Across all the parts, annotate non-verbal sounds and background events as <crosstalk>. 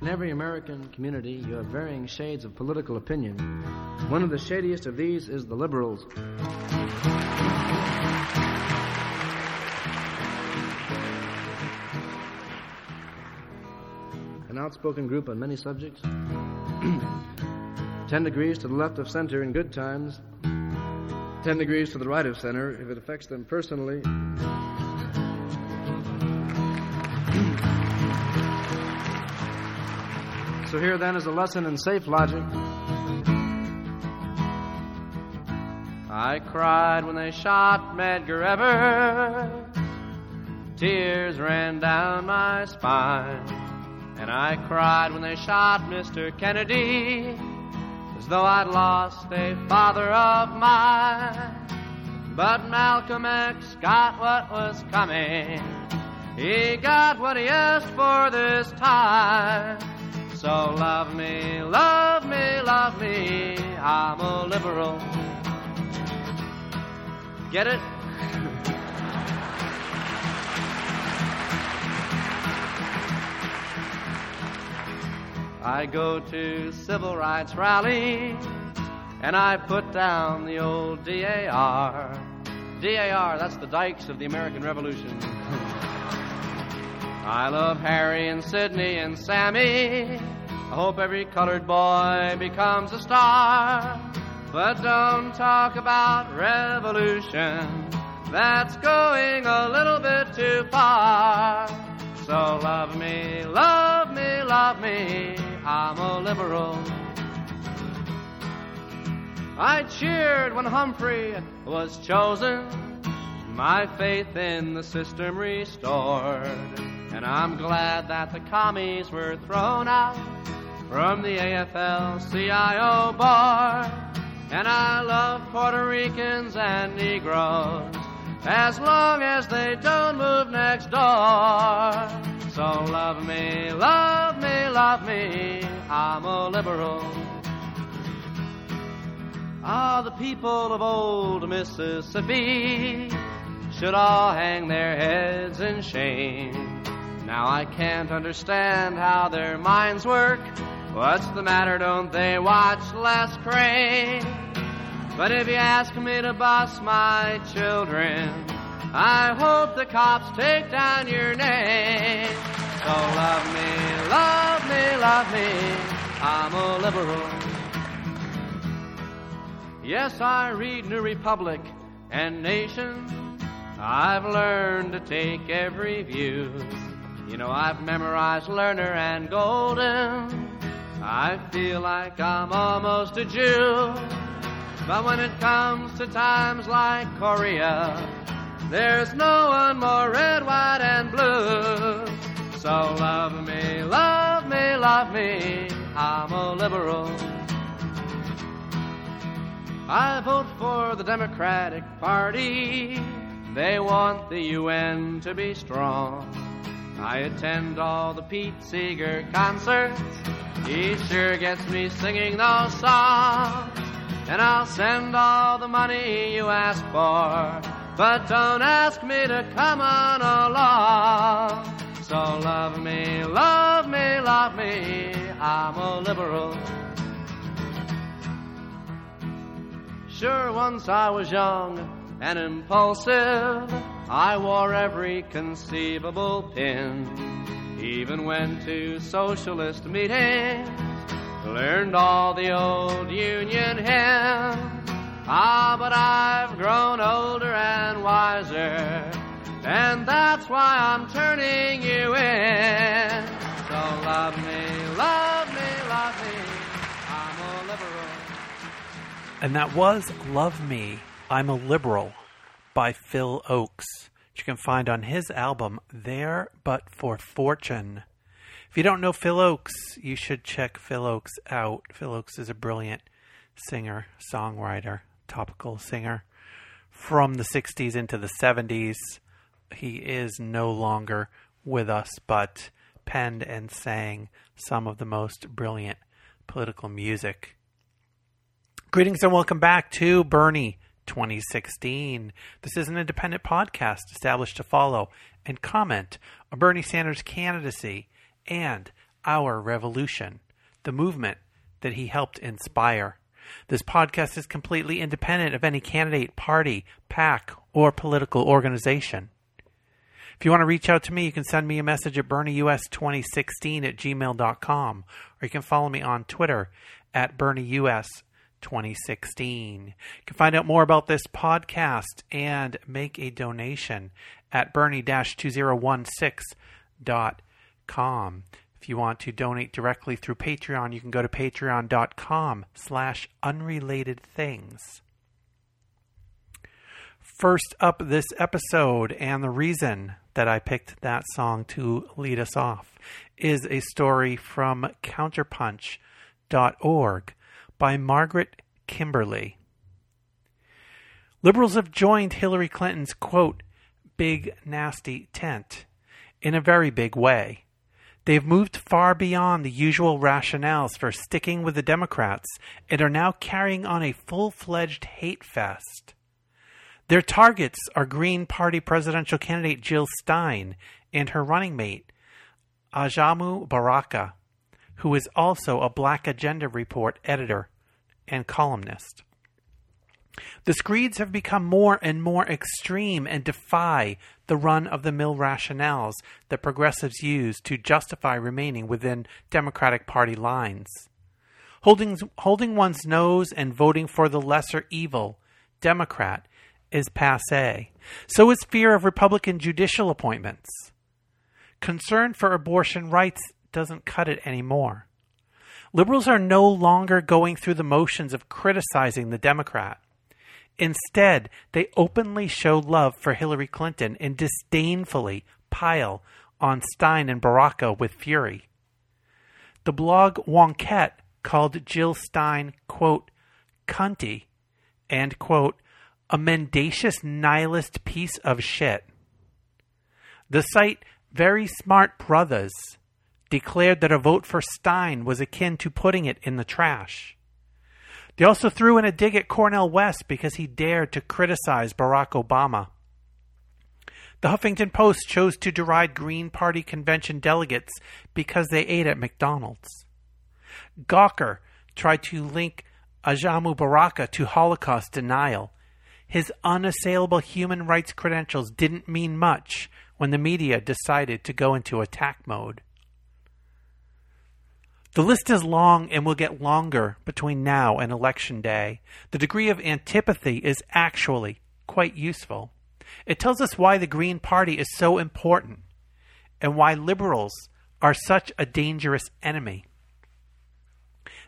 In every American community, you have varying shades of political opinion. One of the shadiest of these is the liberals. An outspoken group on many subjects. <clears throat> Ten degrees to the left of center in good times, ten degrees to the right of center if it affects them personally. So here then is a lesson in safe logic. I cried when they shot Medgar Evers. Tears ran down my spine. And I cried when they shot Mr. Kennedy, as though I'd lost a father of mine. But Malcolm X got what was coming. He got what he asked for this time. So love me, love me, love me. I'm a liberal. Get it? I go to civil rights rallies and I put down the old DAR. DAR, that's the dikes of the American Revolution. <laughs> I love Harry and Sidney and Sammy. I hope every colored boy becomes a star. But don't talk about revolution. That's going a little bit too far. So love me, love me, love me. I'm a liberal. I cheered when Humphrey was chosen, my faith in the system restored. And I'm glad that the commies were thrown out from the AFL CIO bar. And I love Puerto Ricans and Negroes as long as they don't move next door. So love me, love me, love me. I'm a liberal. Ah, the people of old Mississippi should all hang their heads in shame. Now I can't understand how their minds work. What's the matter? Don't they watch Les Crane? But if you ask me to boss my children, I hope the cops take down your name. So love me, love me, love me. I'm a liberal. Yes, I read New Republic and Nation. I've learned to take every view. You know, I've memorized Lerner and Golden. I feel like I'm almost a Jew. But when it comes to times like Korea, there's no one more red, white, and blue. So love me, love me, love me. I'm a liberal. I vote for the Democratic Party. They want the UN to be strong. I attend all the Pete Seeger concerts. He sure gets me singing those songs. And I'll send all the money you ask for. But don't ask me to come on along. So love me, love me, love me. I'm a liberal. Sure, once I was young and impulsive. I wore every conceivable pin. Even went to socialist meetings. Learned all the old Union hymns. Ah, but I've grown older and wiser. And that's why I'm turning you in. So love me, love me, love me. I'm a liberal. And that was Love Me, I'm a Liberal by Phil Ochs, which you can find on his album There But For Fortune. If you don't know Phil Ochs, you should check Phil Ochs out. Phil Ochs is a brilliant singer, songwriter, topical singer from the 60s into the 70s. He is no longer with us, but penned and sang some of the most brilliant political music. Greetings and welcome back to Bernie 2016. This is an independent podcast established to follow and comment on Bernie Sanders' candidacy and our revolution, the movement that he helped inspire. This podcast is completely independent of any candidate, party, PAC, or political organization. If you want to reach out to me, you can send me a message at BernieUS2016 at gmail.com, or you can follow me on Twitter at BernieUS2016. You can find out more about this podcast and make a donation at Bernie-2016.com. If you want to donate directly through Patreon, you can go to patreon.com slash unrelated things. First up this episode, and the reason that I picked that song to lead us off, is a story from counterpunch.org by Margaret Kimberly. Liberals have joined Hillary Clinton's, quote, big nasty tent in a very big way. They've moved far beyond the usual rationales for sticking with the Democrats and are now carrying on a full fledged hate fest. Their targets are Green Party presidential candidate Jill Stein and her running mate, Ajamu Baraka, who is also a Black Agenda Report editor and columnist. The screeds have become more and more extreme and defy the run of the mill rationales that progressives use to justify remaining within Democratic Party lines. Holding, holding one's nose and voting for the lesser evil, Democrat, is passe. So is fear of Republican judicial appointments. Concern for abortion rights doesn't cut it anymore. Liberals are no longer going through the motions of criticizing the Democrat. Instead, they openly show love for Hillary Clinton and disdainfully pile on Stein and Baraka with fury. The blog Wonkette called Jill Stein, quote, cunty, and, quote, a mendacious nihilist piece of shit. The site Very Smart Brothas declared that a vote for Stein was akin to putting it in the trash. They also threw in a dig at Cornel West because he dared to criticize Barack Obama. The Huffington Post chose to deride Green Party convention delegates because they ate at McDonald's. Gawker tried to link Ajamu Baraka to Holocaust denial. His unassailable human rights credentials didn't mean much when the media decided to go into attack mode. The list is long and will get longer between now and Election Day. The degree of antipathy is actually quite useful. It tells us why the Green Party is so important and why liberals are such a dangerous enemy.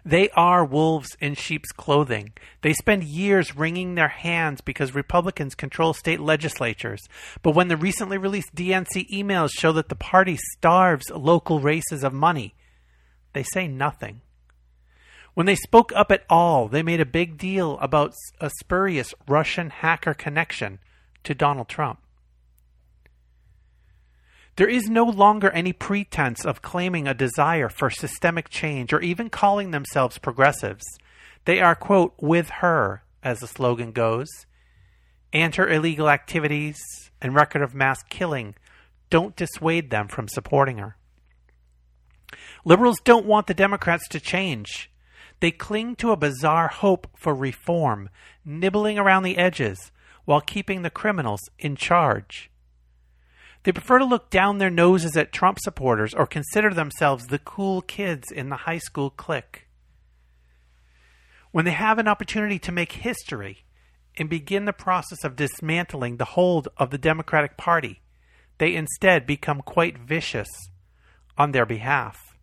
They are wolves in sheep's clothing. They spend years wringing their hands because Republicans control state legislatures. But when the recently released DNC emails show that the party starves local races of money, they say nothing. When they spoke up at all, they made a big deal about a spurious Russian hacker connection to Donald Trump. There is no longer any pretense of claiming a desire for systemic change or even calling themselves progressives. They are, quote, with her, as the slogan goes, and her illegal activities and record of mass killing don't dissuade them from supporting her. Liberals don't want the Democrats to change. They cling to a bizarre hope for reform, nibbling around the edges while keeping the criminals in charge. They prefer to look down their noses at Trump supporters or consider themselves the cool kids in the high school clique. When they have an opportunity to make history and begin the process of dismantling the hold of the Democratic Party, they instead become quite vicious on their behalf.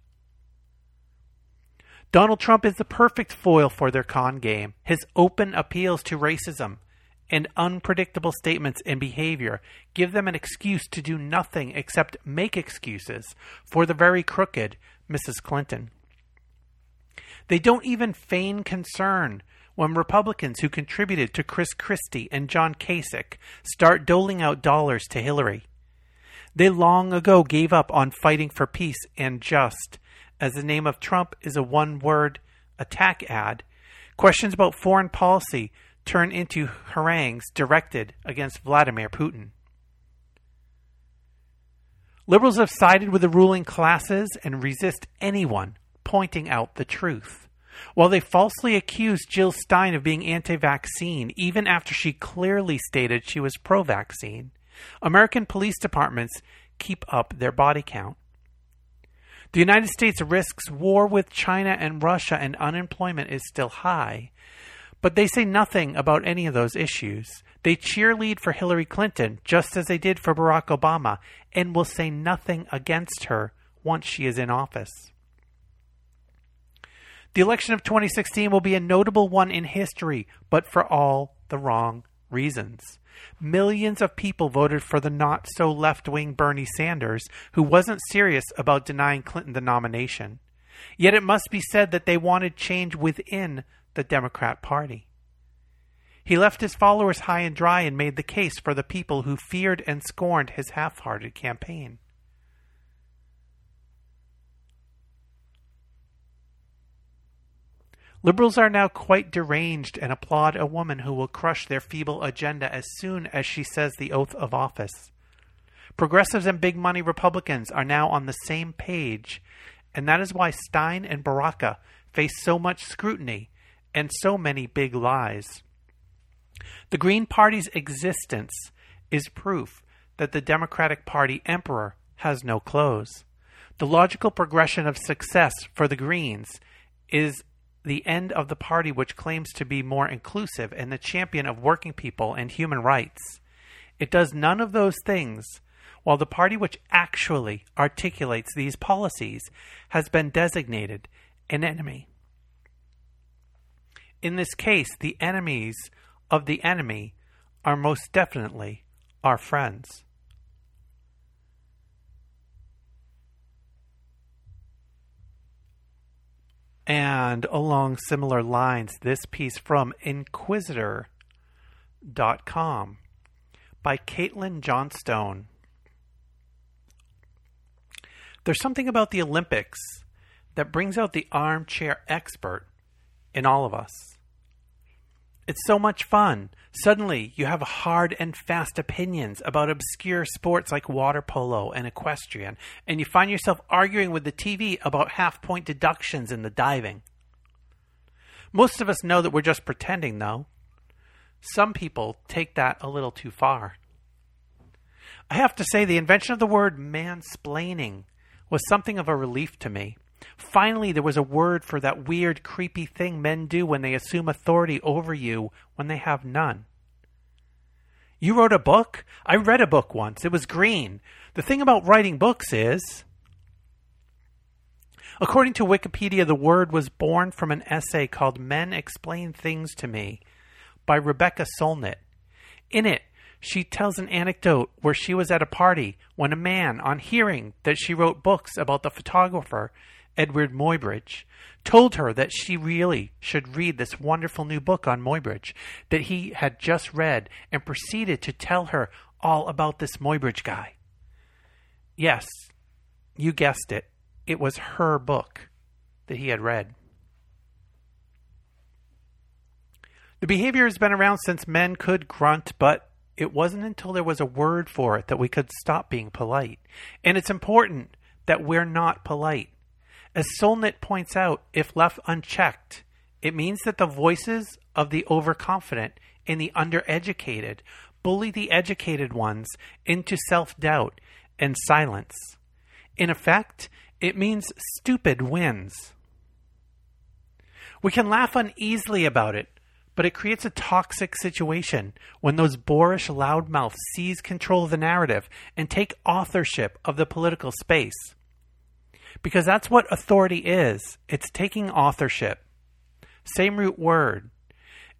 Donald Trump is the perfect foil for their con game. His open appeals to racism and unpredictable statements and behavior give them an excuse to do nothing except make excuses for the very crooked Mrs. Clinton. They don't even feign concern when Republicans who contributed to Chris Christie and John Kasich start doling out dollars to Hillary. They long ago gave up on fighting for peace and just as the name of Trump is a one word attack ad, questions about foreign policy turn into harangues directed against Vladimir Putin. Liberals have sided with the ruling classes and resist anyone pointing out the truth. While they falsely accused Jill Stein of being anti vaccine, even after she clearly stated she was pro vaccine, American police departments keep up their body count. The United States risks war with China and Russia, and unemployment is still high. But they say nothing about any of those issues. They cheerlead for Hillary Clinton, just as they did for Barack Obama, and will say nothing against her once she is in office. The election of 2016 will be a notable one in history, but for all the wrong reasons. Millions of people voted for the not so left wing Bernie Sanders, who wasn't serious about denying Clinton the nomination. Yet it must be said that they wanted change within the Democrat Party. He left his followers high and dry and made the case for the people who feared and scorned his half hearted campaign. Liberals are now quite deranged and applaud a woman who will crush their feeble agenda as soon as she says the oath of office. Progressives and big money Republicans are now on the same page, and that is why Stein and Baraka face so much scrutiny and so many big lies. The Green Party's existence is proof that the Democratic Party emperor has no clothes. The logical progression of success for the Greens is the end of the party which claims to be more inclusive and the champion of working people and human rights. It does none of those things, while the party which actually articulates these policies has been designated an enemy. In this case, the enemies of the enemy are most definitely our friends. And along similar lines, this piece from Inquisitr.com by Caitlin Johnstone. There's something about the Olympics that brings out the armchair expert in all of us. It's so much fun. Suddenly, you have hard and fast opinions about obscure sports like water polo and equestrian, and you find yourself arguing with the TV about half point deductions in the diving. Most of us know that we're just pretending, though. Some people take that a little too far. I have to say, the invention of the word mansplaining was something of a relief to me. Finally, there was a word for that weird, creepy thing men do when they assume authority over you when they have none. You wrote a book? I read a book once. It was green. The thing about writing books is. According to Wikipedia, the word was born from an essay called Men Explain Things to Me by Rebecca Solnit. In it, she tells an anecdote where she was at a party when a man, on hearing that she wrote books about the photographer Edward Muybridge, told her that she really should read this wonderful new book on Muybridge that he had just read and proceeded to tell her all about this Muybridge guy. Yes, you guessed it. It was her book that he had read. The behavior has been around since men could grunt, but it wasn't until there was a word for it that we could stop being polite. And it's important that we're not polite. As Solnit points out, if left unchecked, it means that the voices of the overconfident and the undereducated bully the educated ones into self doubt and silence. In effect, it means stupid wins. We can laugh uneasily about it, but it creates a toxic situation when those boorish loudmouths seize control of the narrative and take authorship of the political space because that's what authority is it's taking authorship. Same root word.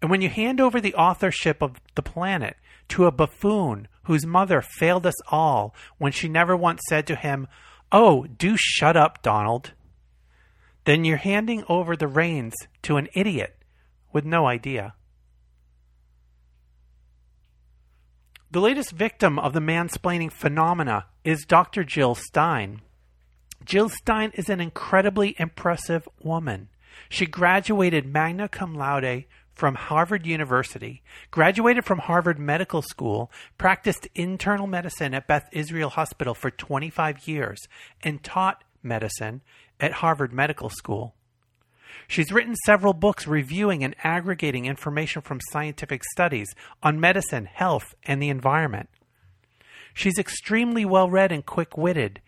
And when you hand over the authorship of the planet to a buffoon whose mother failed us all when she never once said to him, Oh, do shut up, Donald, then you're handing over the reins to an idiot with no idea. The latest victim of the mansplaining phenomena is Dr. Jill Stein. Jill Stein is an incredibly impressive woman. She graduated magna cum laude from Harvard University, graduated from Harvard Medical School, practiced internal medicine at Beth Israel Hospital for 25 years, and taught medicine at Harvard Medical School. She's written several books reviewing and aggregating information from scientific studies on medicine, health, and the environment. She's extremely well read and quick witted,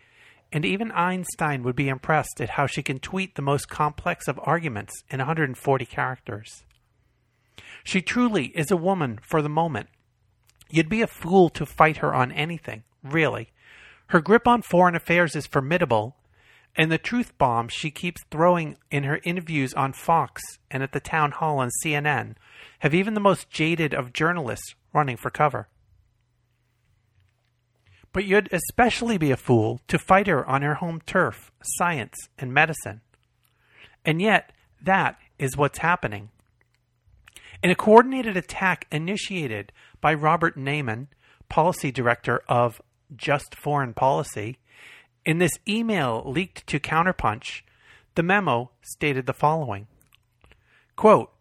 and even Einstein would be impressed at how she can tweet the most complex of arguments in 140 characters. She truly is a woman for the moment. You'd be a fool to fight her on anything, really. Her grip on foreign affairs is formidable, and the truth bombs she keeps throwing in her interviews on Fox and at the town hall on CNN have even the most jaded of journalists running for cover. But you'd especially be a fool to fight her on her home turf, science and medicine. And yet, that is what's happening. In a coordinated attack initiated by Robert Naiman, policy director of Just Foreign Policy, in this email leaked to Counterpunch, the memo stated the following Quote,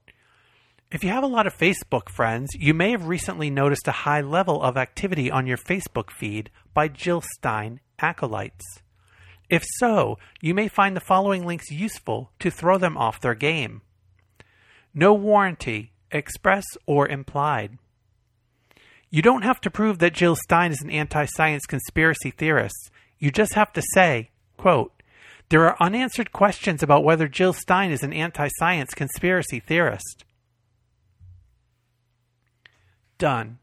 if you have a lot of Facebook friends, you may have recently noticed a high level of activity on your Facebook feed by Jill Stein acolytes. If so, you may find the following links useful to throw them off their game. No warranty, express or implied. You don't have to prove that Jill Stein is an anti science conspiracy theorist. You just have to say, quote, there are unanswered questions about whether Jill Stein is an anti science conspiracy theorist. Done.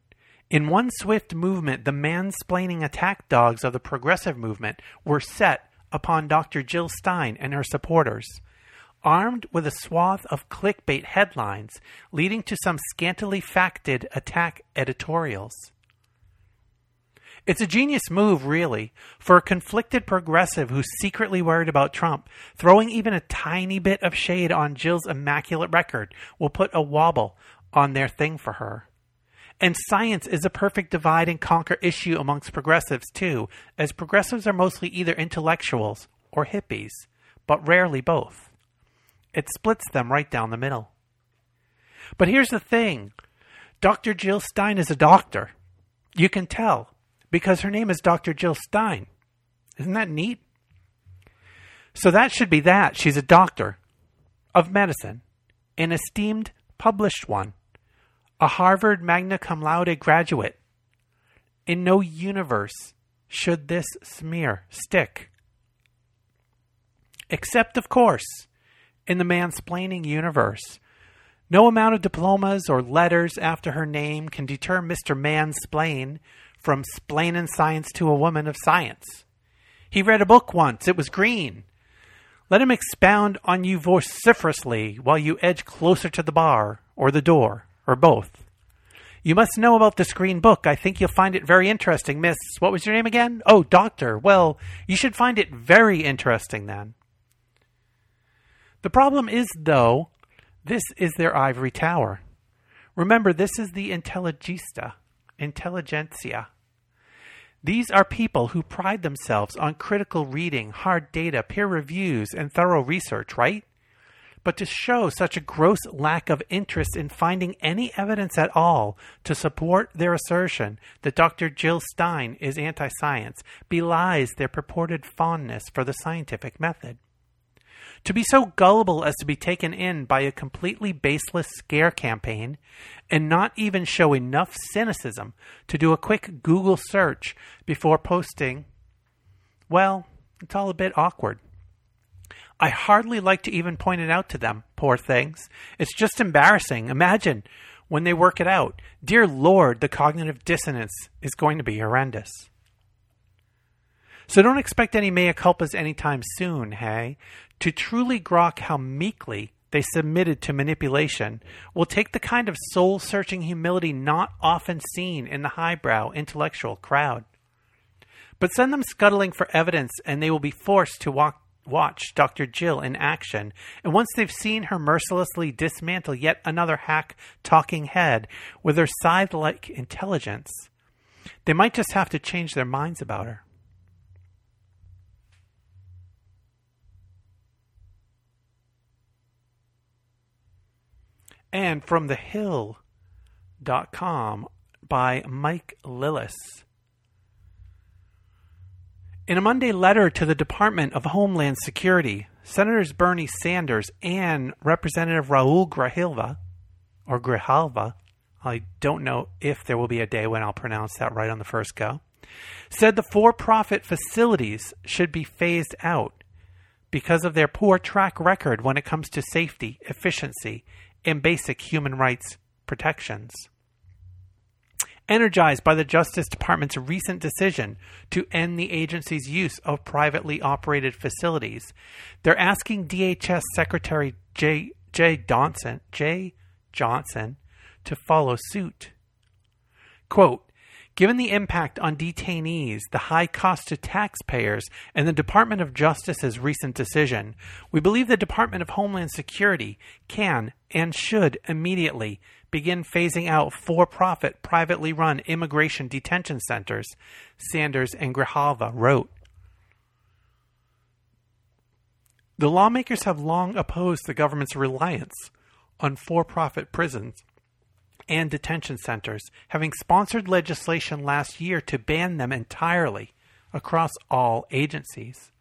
In one swift movement, the mansplaining attack dogs of the progressive movement were set upon Dr. Jill Stein and her supporters, armed with a swath of clickbait headlines leading to some scantily facted attack editorials. It's a genius move, really, for a conflicted progressive who's secretly worried about Trump. Throwing even a tiny bit of shade on Jill's immaculate record will put a wobble on their thing for her. And science is a perfect divide and conquer issue amongst progressives, too, as progressives are mostly either intellectuals or hippies, but rarely both. It splits them right down the middle. But here's the thing Dr. Jill Stein is a doctor. You can tell, because her name is Dr. Jill Stein. Isn't that neat? So that should be that. She's a doctor of medicine, an esteemed published one a Harvard magna cum laude graduate. In no universe should this smear stick. Except, of course, in the mansplaining universe. No amount of diplomas or letters after her name can deter Mr. Mansplain from splainin' science to a woman of science. He read a book once, it was green. Let him expound on you vociferously while you edge closer to the bar or the door or both. You must know about this green book. I think you'll find it very interesting, Miss. What was your name again? Oh, Doctor. Well, you should find it very interesting then. The problem is, though, this is their ivory tower. Remember, this is the intelligista, intelligentsia. These are people who pride themselves on critical reading, hard data, peer reviews, and thorough research, right? But to show such a gross lack of interest in finding any evidence at all to support their assertion that Dr. Jill Stein is anti science belies their purported fondness for the scientific method. To be so gullible as to be taken in by a completely baseless scare campaign and not even show enough cynicism to do a quick Google search before posting, well, it's all a bit awkward. I hardly like to even point it out to them, poor things. It's just embarrassing. Imagine when they work it out. Dear Lord, the cognitive dissonance is going to be horrendous. So don't expect any mea culpas anytime soon, hey? To truly grok how meekly they submitted to manipulation will take the kind of soul searching humility not often seen in the highbrow intellectual crowd. But send them scuttling for evidence, and they will be forced to walk watch Dr. Jill in action, and once they've seen her mercilessly dismantle yet another hack talking head with her scythe like intelligence, they might just have to change their minds about her. and from thehill.com by Mike Lillis. In a Monday letter to the Department of Homeland Security, Senators Bernie Sanders and Representative Raul Grijalva, or Grijalva, I don't know if there will be a day when I'll pronounce that right on the first go, said the for profit facilities should be phased out because of their poor track record when it comes to safety, efficiency, and basic human rights protections. Energized by the Justice Department's recent decision to end the agency's use of privately operated facilities, they're asking DHS Secretary Jeh Jeh Johnson, Jeh Johnson to follow suit. Quote, Given the impact on detainees, the high cost to taxpayers, and the Department of Justice's recent decision, we believe the Department of Homeland Security can and should immediately begin phasing out for profit, privately run immigration detention centers, Sanders and Grijalva wrote. The lawmakers have long opposed the government's reliance on for profit prisons and detention centers, having sponsored legislation last year to ban them entirely across all agencies.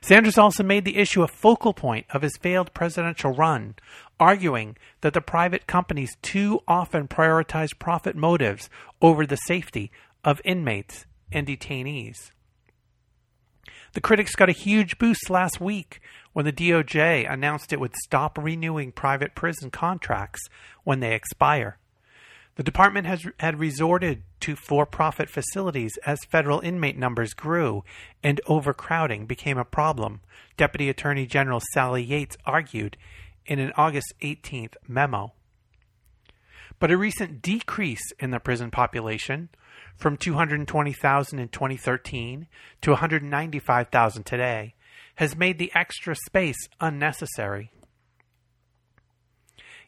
Sanders also made the issue a focal point of his failed presidential run, arguing that the private companies too often prioritize profit motives over the safety of inmates and detainees. The critics got a huge boost last week when the DOJ announced it would stop renewing private prison contracts when they expire. The department has had resorted to for-profit facilities as federal inmate numbers grew and overcrowding became a problem, Deputy Attorney General Sally Yates argued in an August 18th memo. But a recent decrease in the prison population from 220,000 in 2013 to 195,000 today has made the extra space unnecessary.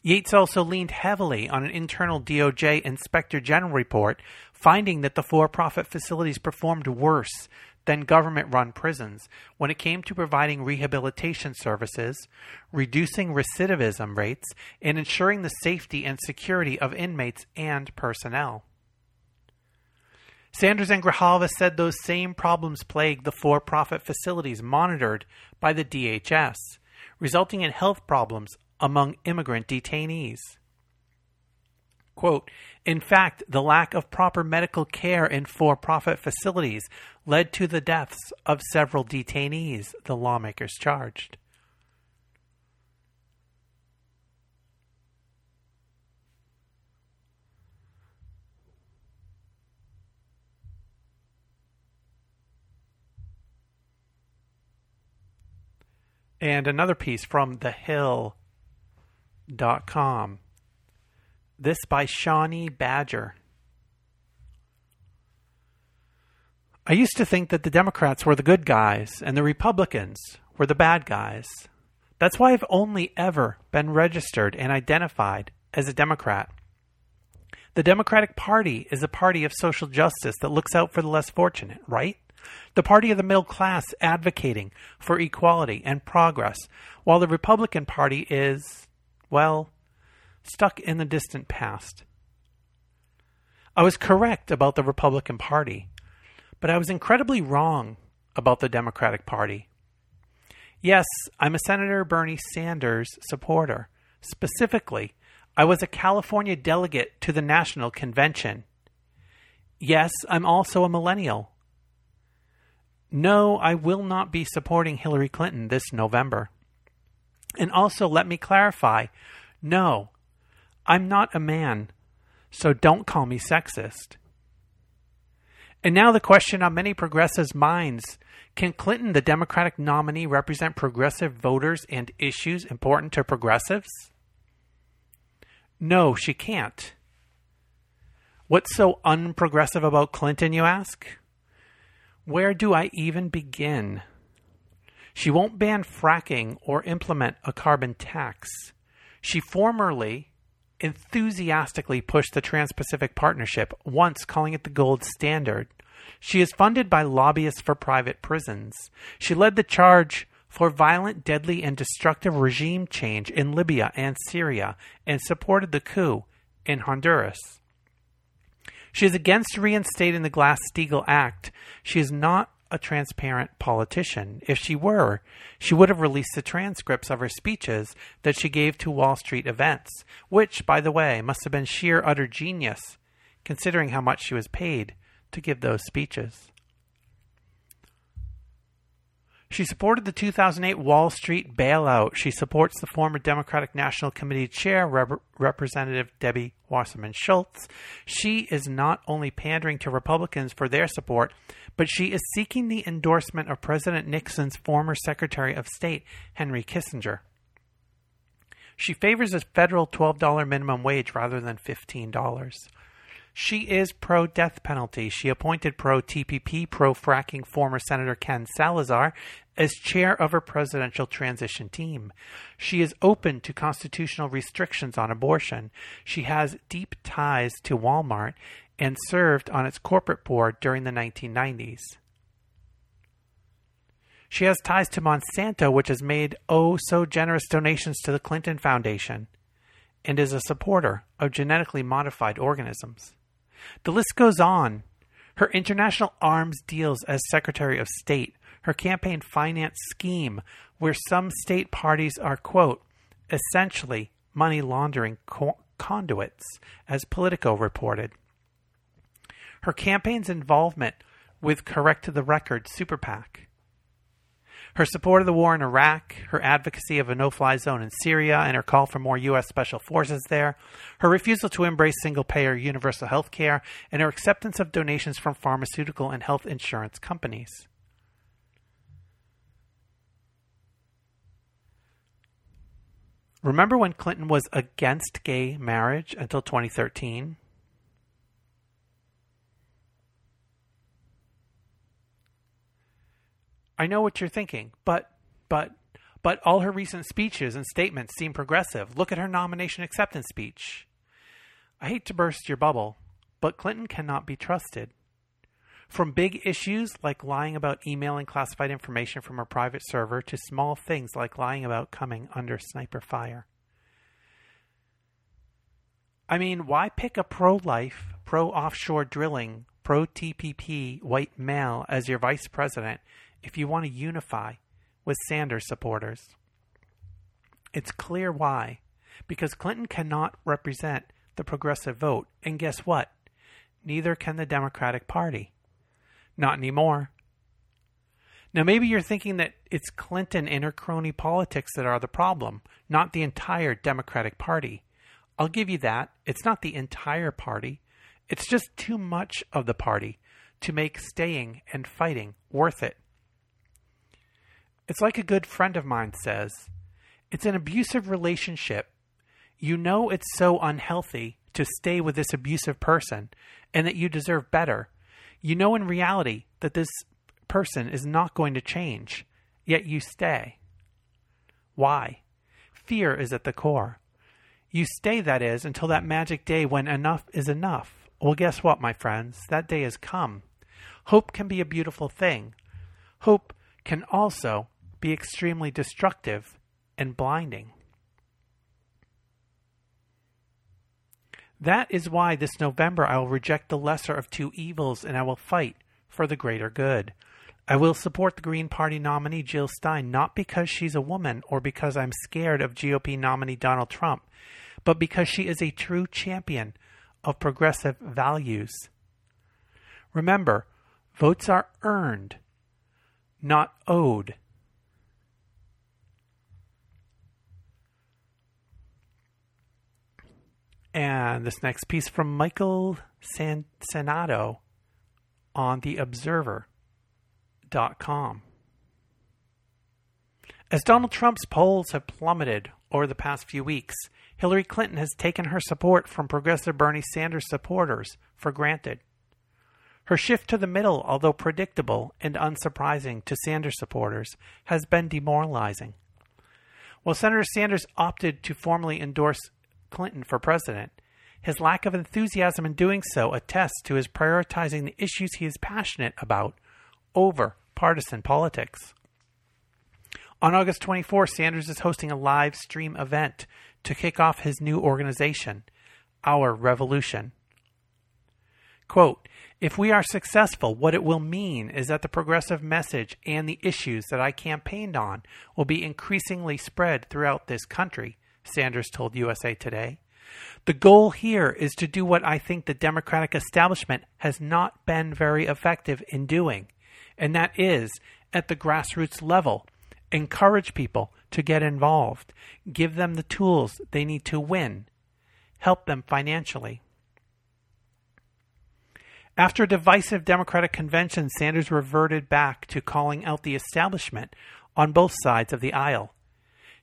Yates also leaned heavily on an internal DOJ Inspector General report finding that the for profit facilities performed worse than government run prisons when it came to providing rehabilitation services, reducing recidivism rates, and ensuring the safety and security of inmates and personnel. Sanders and Grijalva said those same problems plagued the for profit facilities monitored by the DHS, resulting in health problems among immigrant detainees. Quote, in fact, the lack of proper medical care in for profit facilities led to the deaths of several detainees, the lawmakers charged. And another piece from thehill.com. This by Shawnee Badger. I used to think that the Democrats were the good guys and the Republicans were the bad guys. That's why I've only ever been registered and identified as a Democrat. The Democratic Party is a party of social justice that looks out for the less fortunate, right? The party of the middle class advocating for equality and progress, while the Republican Party is, well, stuck in the distant past. I was correct about the Republican Party, but I was incredibly wrong about the Democratic Party. Yes, I'm a Senator Bernie Sanders supporter. Specifically, I was a California delegate to the National Convention. Yes, I'm also a millennial. No, I will not be supporting Hillary Clinton this November. And also, let me clarify no, I'm not a man, so don't call me sexist. And now the question on many progressives' minds can Clinton, the Democratic nominee, represent progressive voters and issues important to progressives? No, she can't. What's so unprogressive about Clinton, you ask? Where do I even begin? She won't ban fracking or implement a carbon tax. She formerly enthusiastically pushed the Trans Pacific Partnership, once calling it the gold standard. She is funded by lobbyists for private prisons. She led the charge for violent, deadly, and destructive regime change in Libya and Syria and supported the coup in Honduras. She is against reinstating the Glass Steagall Act. She is not a transparent politician. If she were, she would have released the transcripts of her speeches that she gave to Wall Street events, which, by the way, must have been sheer utter genius, considering how much she was paid to give those speeches. She supported the 2008 Wall Street bailout. She supports the former Democratic National Committee chair, Rep- Representative Debbie Wasserman Schultz. She is not only pandering to Republicans for their support, but she is seeking the endorsement of President Nixon's former Secretary of State, Henry Kissinger. She favors a federal $12 minimum wage rather than $15. She is pro death penalty. She appointed pro TPP, pro fracking former Senator Ken Salazar as chair of her presidential transition team. She is open to constitutional restrictions on abortion. She has deep ties to Walmart and served on its corporate board during the 1990s. She has ties to Monsanto, which has made oh so generous donations to the Clinton Foundation, and is a supporter of genetically modified organisms. The list goes on. Her international arms deals as Secretary of State, her campaign finance scheme, where some state parties are, quote, essentially money laundering co- conduits, as Politico reported. Her campaign's involvement with Correct to the Record Super PAC, her support of the war in Iraq, her advocacy of a no fly zone in Syria, and her call for more U.S. special forces there, her refusal to embrace single payer universal health care, and her acceptance of donations from pharmaceutical and health insurance companies. Remember when Clinton was against gay marriage until 2013? I know what you're thinking, but but but all her recent speeches and statements seem progressive. Look at her nomination acceptance speech. I hate to burst your bubble, but Clinton cannot be trusted. From big issues like lying about emailing classified information from her private server to small things like lying about coming under sniper fire. I mean, why pick a pro life, pro offshore drilling, pro TPP white male as your vice president if you want to unify with Sanders supporters. It's clear why. Because Clinton cannot represent the progressive vote. And guess what? Neither can the Democratic Party. Not anymore. Now, maybe you're thinking that it's Clinton and her crony politics that are the problem, not the entire Democratic Party. I'll give you that. It's not the entire party. It's just too much of the party to make staying and fighting worth it. It's like a good friend of mine says it's an abusive relationship. You know it's so unhealthy to stay with this abusive person and that you deserve better. You know in reality that this person is not going to change, yet you stay. Why? Fear is at the core. You stay, that is, until that magic day when enough is enough. Well, guess what, my friends? That day has come. Hope can be a beautiful thing. Hope can also be extremely destructive and blinding. That is why this November I will reject the lesser of two evils and I will fight for the greater good. I will support the Green Party nominee Jill Stein not because she's a woman or because I'm scared of GOP nominee Donald Trump, but because she is a true champion of progressive values. Remember, votes are earned, not owed. And this next piece from Michael San- Sainato on theobserver.com. As Donald Trump's polls have plummeted over the past few weeks, Hillary Clinton has taken her support from progressive Bernie Sanders supporters for granted. Her shift to the middle, although predictable and unsurprising to Sanders supporters, has been demoralizing. While Senator Sanders opted to formally endorse Clinton for president. His lack of enthusiasm in doing so attests to his prioritizing the issues he is passionate about over partisan politics. On August 24, Sanders is hosting a live stream event to kick off his new organization, Our Revolution. Quote, if we are successful, what it will mean is that the progressive message and the issues that I campaigned on will be increasingly spread throughout this country, Sanders told USA Today. The goal here is to do what I think the Democratic establishment has not been very effective in doing, and that is, at the grassroots level, encourage people to get involved, give them the tools they need to win, help them financially. After a divisive Democratic convention, Sanders reverted back to calling out the establishment on both sides of the aisle.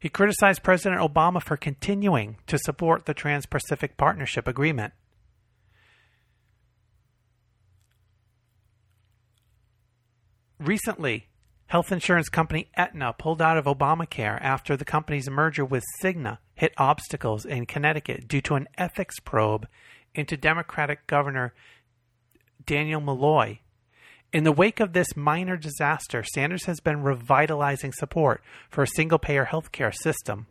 He criticized President Obama for continuing to support the Trans Pacific Partnership Agreement. Recently, health insurance company Aetna pulled out of Obamacare after the company's merger with Cigna hit obstacles in Connecticut due to an ethics probe into Democratic Governor Dannel Malloy. In the wake of this minor disaster, Sanders has been revitalizing support for a single payer healthcare system.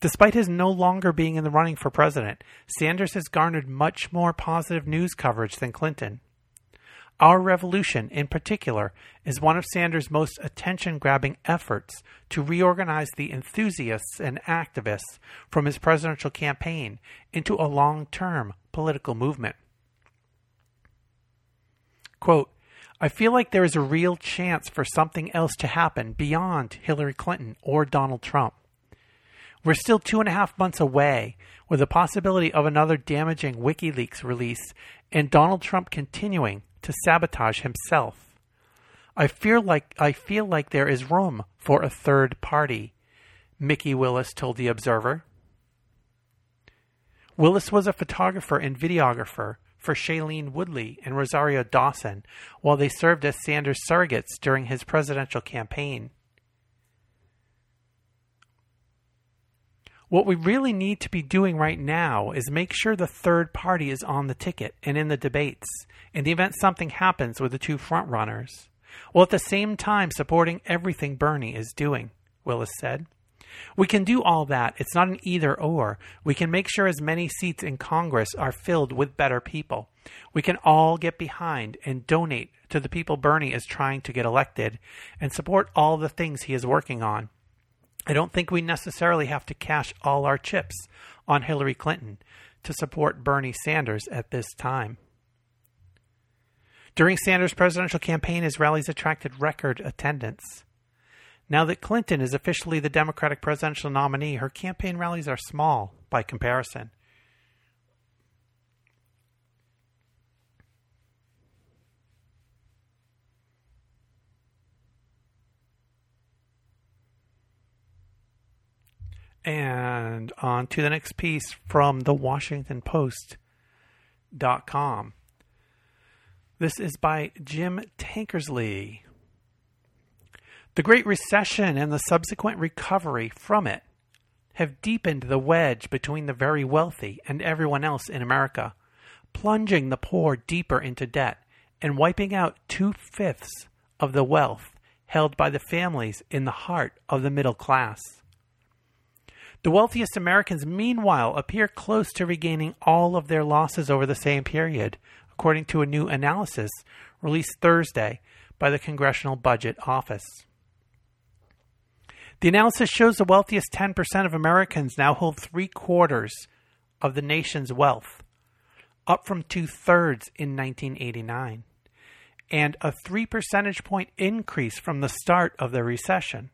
Despite his no longer being in the running for president, Sanders has garnered much more positive news coverage than Clinton. Our Revolution, in particular, is one of Sanders' most attention grabbing efforts to reorganize the enthusiasts and activists from his presidential campaign into a long term political movement. Quote, I feel like there is a real chance for something else to happen beyond Hillary Clinton or Donald Trump. We're still two and a half months away with the possibility of another damaging WikiLeaks release and Donald Trump continuing to sabotage himself. I feel like I feel like there is room for a third party, Mikki Willis told the Observer. Willis was a photographer and videographer for Shailene Woodley and Rosario Dawson while they served as Sanders surrogates during his presidential campaign. What we really need to be doing right now is make sure the third party is on the ticket and in the debates in the event something happens with the two frontrunners, while at the same time supporting everything Bernie is doing, Willis said. We can do all that. It's not an either or. We can make sure as many seats in Congress are filled with better people. We can all get behind and donate to the people Bernie is trying to get elected and support all the things he is working on. I don't think we necessarily have to cash all our chips on Hillary Clinton to support Bernie Sanders at this time. During Sanders' presidential campaign, his rallies attracted record attendance. Now that Clinton is officially the Democratic presidential nominee, her campaign rallies are small by comparison. And on to the next piece from the Washington Post.com. This is by Jim Tankersley. The Great Recession and the subsequent recovery from it have deepened the wedge between the very wealthy and everyone else in America, plunging the poor deeper into debt and wiping out two fifths of the wealth held by the families in the heart of the middle class. The wealthiest Americans, meanwhile, appear close to regaining all of their losses over the same period, according to a new analysis released Thursday by the Congressional Budget Office. The analysis shows the wealthiest 10% of Americans now hold three quarters of the nation's wealth, up from two thirds in 1989, and a three percentage point increase from the start of the recession.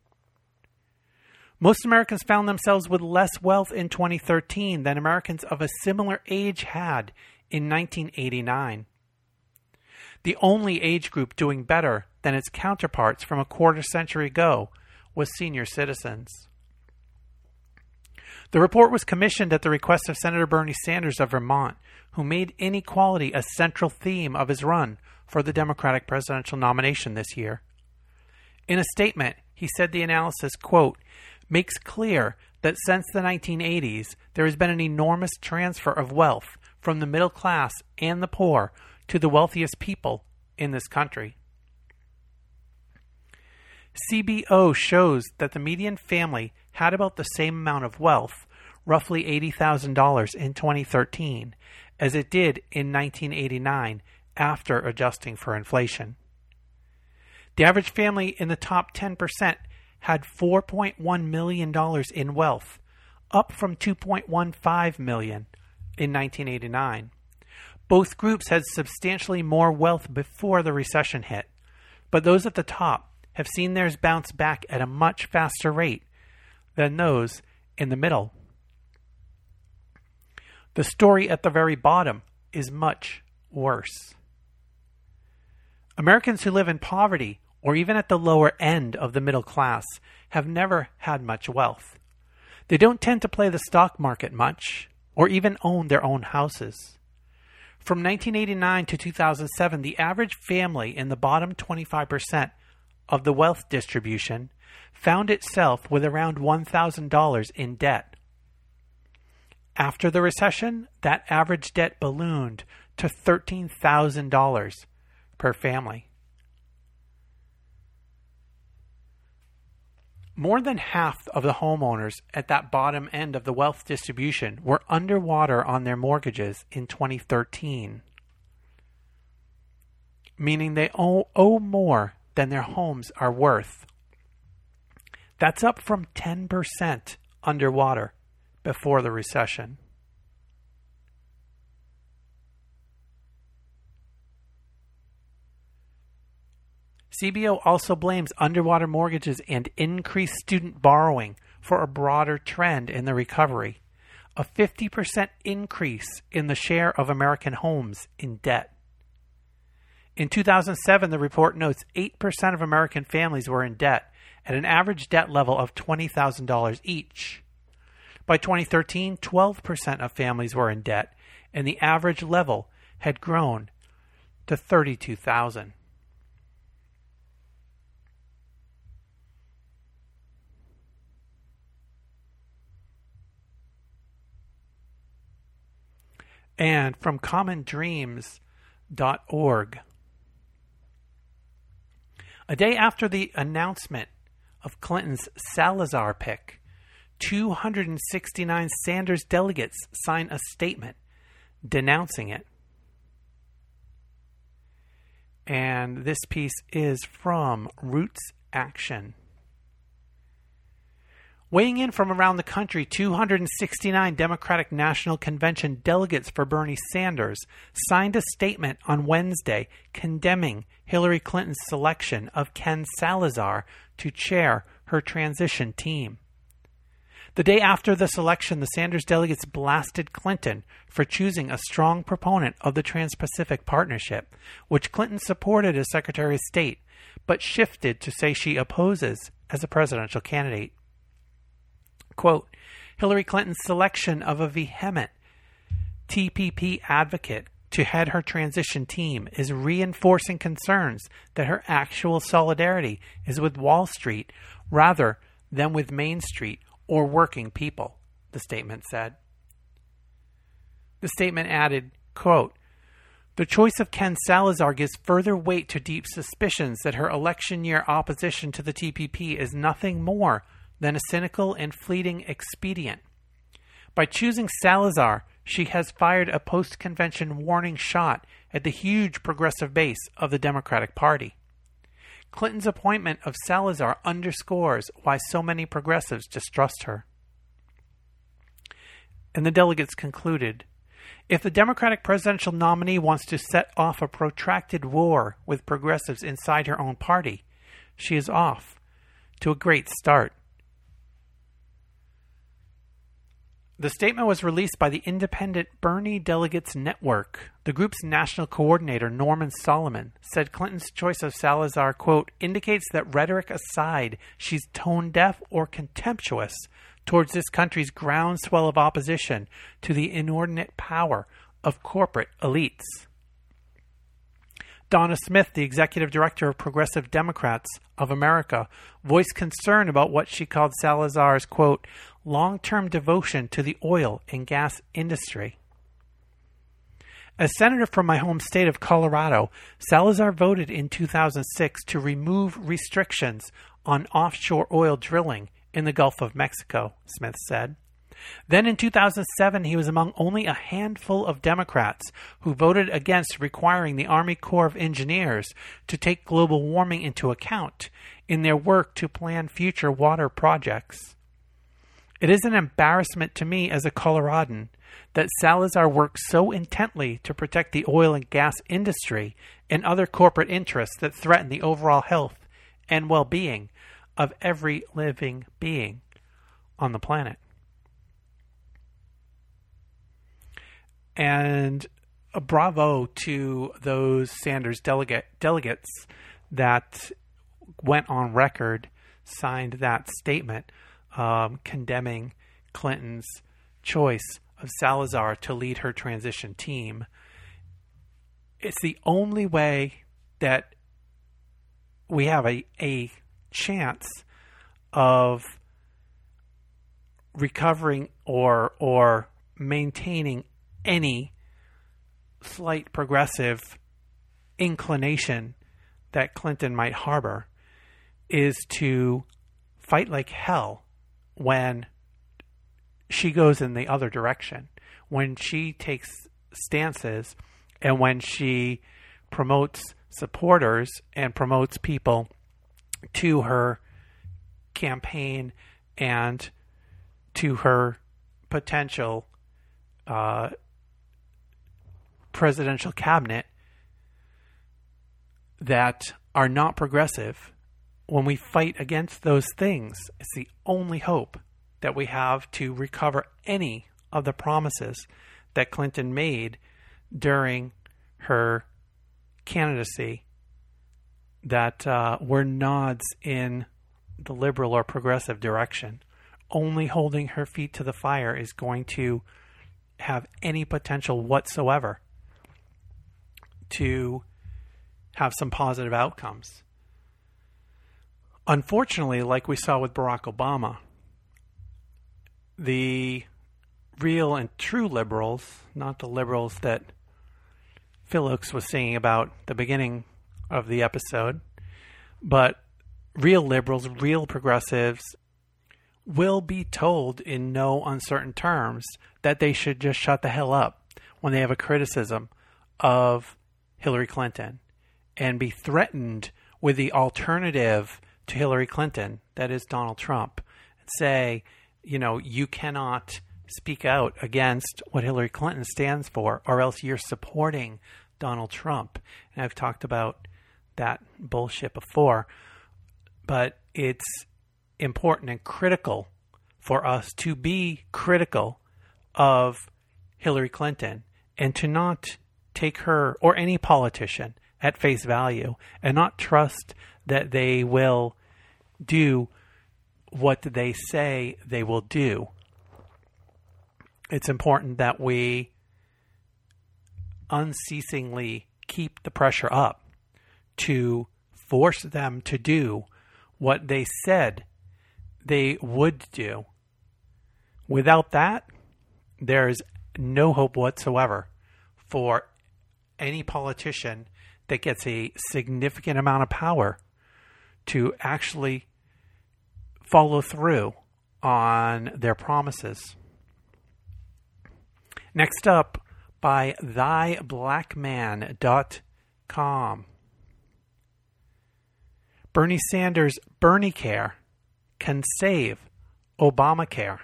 Most Americans found themselves with less wealth in 2013 than Americans of a similar age had in 1989. The only age group doing better than its counterparts from a quarter century ago was senior citizens. The report was commissioned at the request of Senator Bernie Sanders of Vermont, who made inequality a central theme of his run for the Democratic presidential nomination this year. In a statement, he said the analysis, quote, makes clear that since the 1980s, there has been an enormous transfer of wealth from the middle class and the poor to the wealthiest people in this country. CBO shows that the median family had about the same amount of wealth, roughly $80,000 in 2013, as it did in 1989 after adjusting for inflation. The average family in the top 10% had $4.1 million in wealth, up from $2.15 million in 1989. Both groups had substantially more wealth before the recession hit, but those at the top have seen theirs bounce back at a much faster rate than those in the middle. The story at the very bottom is much worse. Americans who live in poverty or even at the lower end of the middle class have never had much wealth. They don't tend to play the stock market much or even own their own houses. From 1989 to 2007, the average family in the bottom 25% of the wealth distribution found itself with around $1,000 in debt. After the recession, that average debt ballooned to $13,000 per family. More than half of the homeowners at that bottom end of the wealth distribution were underwater on their mortgages in 2013, meaning they owe, owe more than their homes are worth. That's up from 10% underwater before the recession. CBO also blames underwater mortgages and increased student borrowing for a broader trend in the recovery. A 50% increase in the share of American homes in debt. In 2007, the report notes 8% of American families were in debt at an average debt level of $20,000 each. By 2013, 12% of families were in debt, and the average level had grown to 32,000. And from commondreams.org. A day after the announcement of Clinton's Salazar pick, 269 Sanders delegates signed a statement denouncing it. And this piece is from Roots Action. Weighing in from around the country, 269 Democratic National Convention delegates for Bernie Sanders signed a statement on Wednesday condemning Hillary Clinton's selection of Ken Salazar to chair her transition team. The day after the selection, the Sanders delegates blasted Clinton for choosing a strong proponent of the Trans Pacific Partnership, which Clinton supported as Secretary of State, but shifted to say she opposes as a presidential candidate. Quote, Hillary Clinton's selection of a vehement TPP advocate to head her transition team is reinforcing concerns that her actual solidarity is with Wall Street rather than with Main Street or working people, the statement said. The statement added, quote, the choice of Ken Salazar gives further weight to deep suspicions that her election year opposition to the TPP is nothing more than a cynical and fleeting expedient. By choosing Salazar, she has fired a post convention warning shot at the huge progressive base of the Democratic Party. Clinton's appointment of Salazar underscores why so many progressives distrust her. And the delegates concluded if the Democratic presidential nominee wants to set off a protracted war with progressives inside her own party, she is off to a great start. The statement was released by the independent Bernie Delegates Network. The group's national coordinator, Norman Solomon, said Clinton's choice of Salazar, quote, indicates that rhetoric aside, she's tone deaf or contemptuous towards this country's groundswell of opposition to the inordinate power of corporate elites. Donna Smith, the executive director of Progressive Democrats of America, voiced concern about what she called Salazar's, quote, long term devotion to the oil and gas industry. As senator from my home state of Colorado, Salazar voted in 2006 to remove restrictions on offshore oil drilling in the Gulf of Mexico, Smith said. Then in 2007, he was among only a handful of Democrats who voted against requiring the Army Corps of Engineers to take global warming into account in their work to plan future water projects. It is an embarrassment to me as a Coloradan that Salazar worked so intently to protect the oil and gas industry and other corporate interests that threaten the overall health and well being of every living being on the planet. And a bravo to those Sanders delegate, delegates that went on record, signed that statement um, condemning Clinton's choice of Salazar to lead her transition team. It's the only way that we have a, a chance of recovering or or maintaining any slight progressive inclination that Clinton might harbor is to fight like hell when she goes in the other direction, when she takes stances and when she promotes supporters and promotes people to her campaign and to her potential uh, presidential cabinet that are not progressive, when we fight against those things, it's the only hope that we have to recover any of the promises that Clinton made during her candidacy that uh, were nods in the liberal or progressive direction. Only holding her feet to the fire is going to have any potential whatsoever to have some positive outcomes. Unfortunately, like we saw with Barack Obama, the real and true liberals, not the liberals that Phil Ochs was singing about the beginning of the episode, but real liberals, real progressives will be told in no uncertain terms that they should just shut the hell up when they have a criticism of Hillary Clinton and be threatened with the alternative to Hillary Clinton, that is Donald Trump, and say, you know, you cannot speak out against what Hillary Clinton stands for, or else you're supporting Donald Trump. And I've talked about that bullshit before, but it's important and critical for us to be critical of Hillary Clinton and to not take her or any politician at face value and not trust that they will do what they say they will do. It's important that we unceasingly keep the pressure up to force them to do what they said they would do. Without that, there's no hope whatsoever for any politician that gets a significant amount of power to actually follow through on their promises. Next up, by thyblackman.com. Bernie Sanders' Bernie Care can save Obamacare.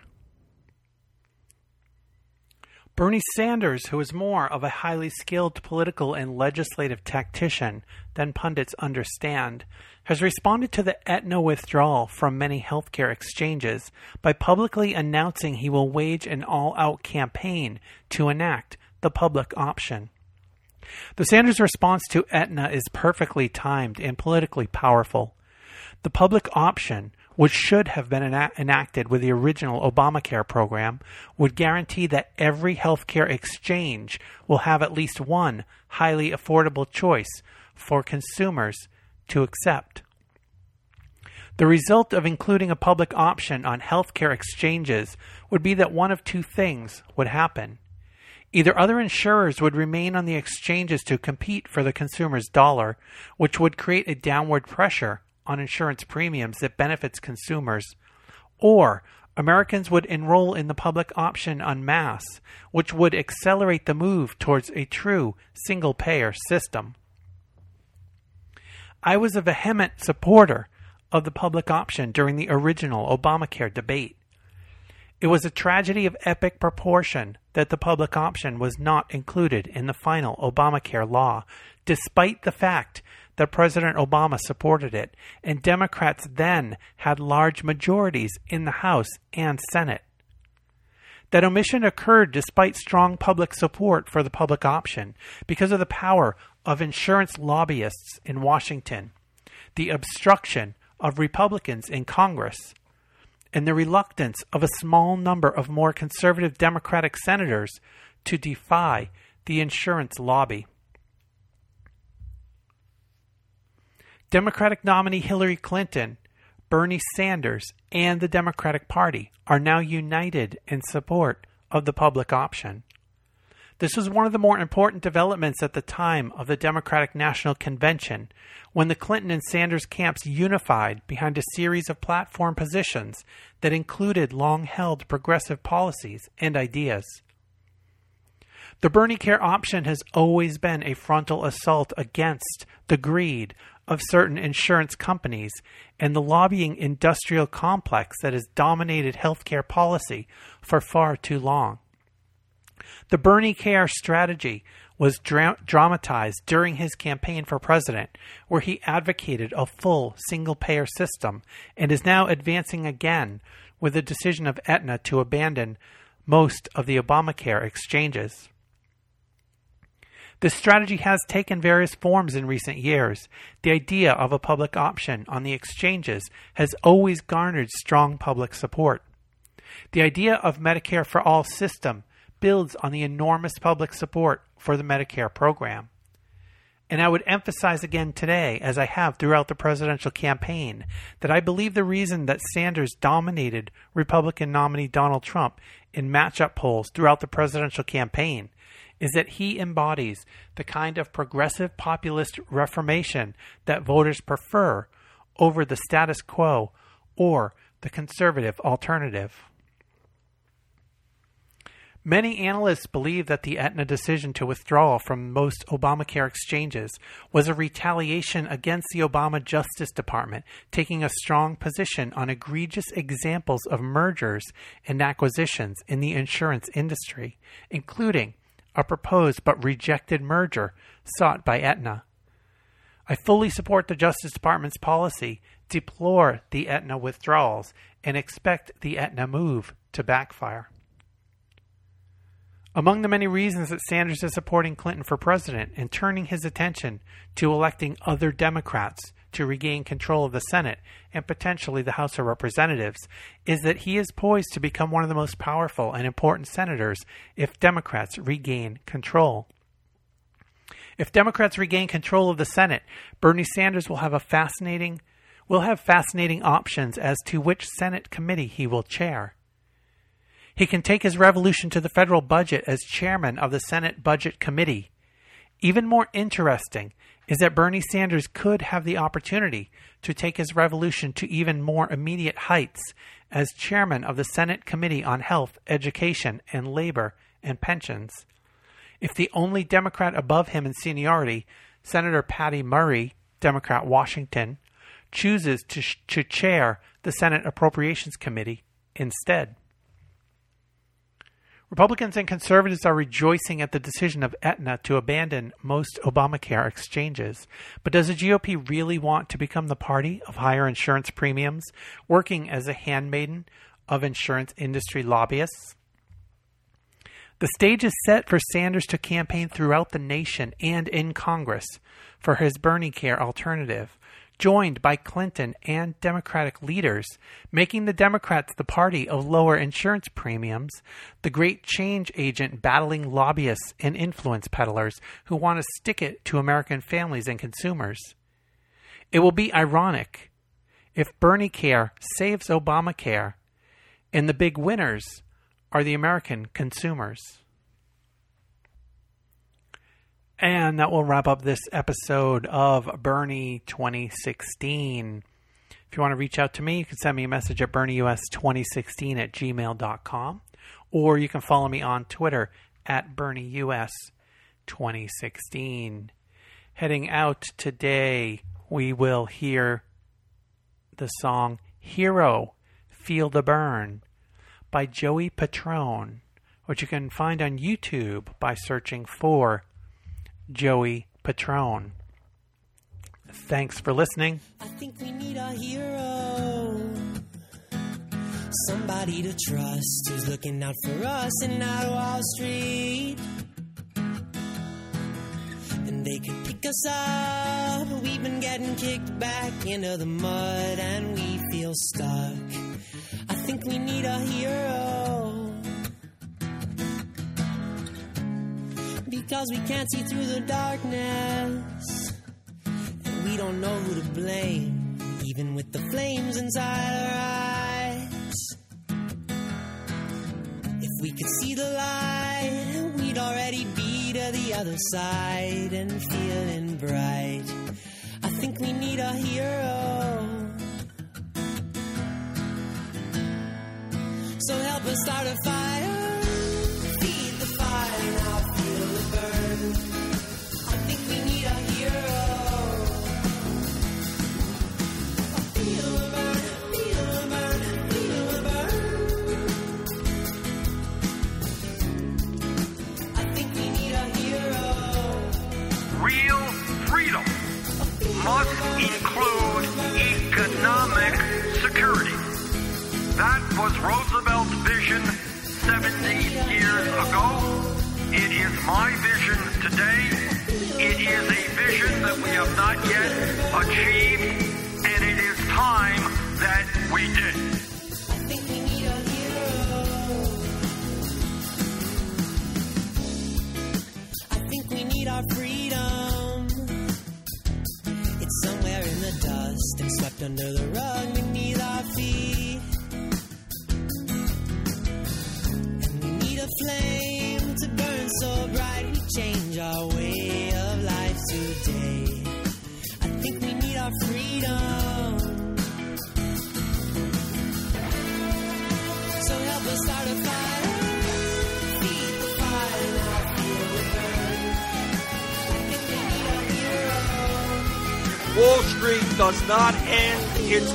Bernie Sanders, who is more of a highly skilled political and legislative tactician than pundits understand, has responded to the Aetna withdrawal from many healthcare exchanges by publicly announcing he will wage an all out campaign to enact the public option. The Sanders response to Aetna is perfectly timed and politically powerful. The public option which should have been enacted with the original Obamacare program, would guarantee that every healthcare exchange will have at least one highly affordable choice for consumers to accept. The result of including a public option on healthcare exchanges would be that one of two things would happen. Either other insurers would remain on the exchanges to compete for the consumer's dollar, which would create a downward pressure on insurance premiums that benefits consumers, or Americans would enroll in the public option en masse, which would accelerate the move towards a true single payer system. I was a vehement supporter of the public option during the original Obamacare debate. It was a tragedy of epic proportion that the public option was not included in the final Obamacare law, despite the fact that President Obama supported it, and Democrats then had large majorities in the House and Senate. That omission occurred despite strong public support for the public option because of the power of insurance lobbyists in Washington, the obstruction of Republicans in Congress, and the reluctance of a small number of more conservative Democratic senators to defy the insurance lobby. Democratic nominee Hillary Clinton, Bernie Sanders, and the Democratic Party are now united in support of the public option. This was one of the more important developments at the time of the Democratic National Convention, when the Clinton and Sanders camps unified behind a series of platform positions that included long held progressive policies and ideas. The Bernie Care option has always been a frontal assault against the greed of certain insurance companies and the lobbying industrial complex that has dominated healthcare policy for far too long. The Bernie Care strategy was dra- dramatized during his campaign for president, where he advocated a full single payer system and is now advancing again with the decision of Aetna to abandon most of the Obamacare exchanges. This strategy has taken various forms in recent years. The idea of a public option on the exchanges has always garnered strong public support. The idea of Medicare for All system builds on the enormous public support for the Medicare program. And I would emphasize again today, as I have throughout the presidential campaign, that I believe the reason that Sanders dominated Republican nominee Donald Trump in matchup polls throughout the presidential campaign is that he embodies the kind of progressive populist reformation that voters prefer over the status quo or the conservative alternative. Many analysts believe that the Aetna decision to withdraw from most Obamacare exchanges was a retaliation against the Obama Justice Department taking a strong position on egregious examples of mergers and acquisitions in the insurance industry, including a proposed but rejected merger sought by Aetna. I fully support the Justice Department's policy, deplore the Aetna withdrawals, and expect the Aetna move to backfire. Among the many reasons that Sanders is supporting Clinton for president and turning his attention to electing other Democrats to regain control of the Senate and potentially the House of Representatives is that he is poised to become one of the most powerful and important senators if Democrats regain control. If Democrats regain control of the Senate, Bernie Sanders will have a fascinating will have fascinating options as to which Senate committee he will chair. He can take his revolution to the federal budget as chairman of the Senate Budget Committee. Even more interesting is that Bernie Sanders could have the opportunity to take his revolution to even more immediate heights as chairman of the Senate Committee on Health, Education, and Labor and Pensions. If the only Democrat above him in seniority, Senator Patty Murray, Democrat Washington, chooses to, sh- to chair the Senate Appropriations Committee instead. Republicans and conservatives are rejoicing at the decision of Aetna to abandon most Obamacare exchanges. But does the GOP really want to become the party of higher insurance premiums, working as a handmaiden of insurance industry lobbyists? The stage is set for Sanders to campaign throughout the nation and in Congress for his Bernie Care alternative joined by Clinton and Democratic leaders, making the Democrats the party of lower insurance premiums, the great change agent battling lobbyists and influence peddlers who want to stick it to American families and consumers. It will be ironic if Bernie Care saves Obamacare and the big winners are the American consumers. And that will wrap up this episode of Bernie 2016. If you want to reach out to me, you can send me a message at BernieUS2016 at gmail.com or you can follow me on Twitter at BernieUS2016. Heading out today, we will hear the song Hero Feel the Burn by Joey Patrone, which you can find on YouTube by searching for Joey Patrone. Thanks for listening. I think we need a hero. Somebody to trust who's looking out for us in out Wall Street. And they could pick us up. We've been getting kicked back into the mud and we feel stuck. I think we need a hero. Because we can't see through the darkness. And we don't know who to blame, even with the flames inside our eyes. If we could see the light, we'd already be to the other side and feeling bright. I think we need a hero. So help us start a fire.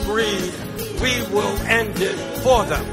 We will end it for them.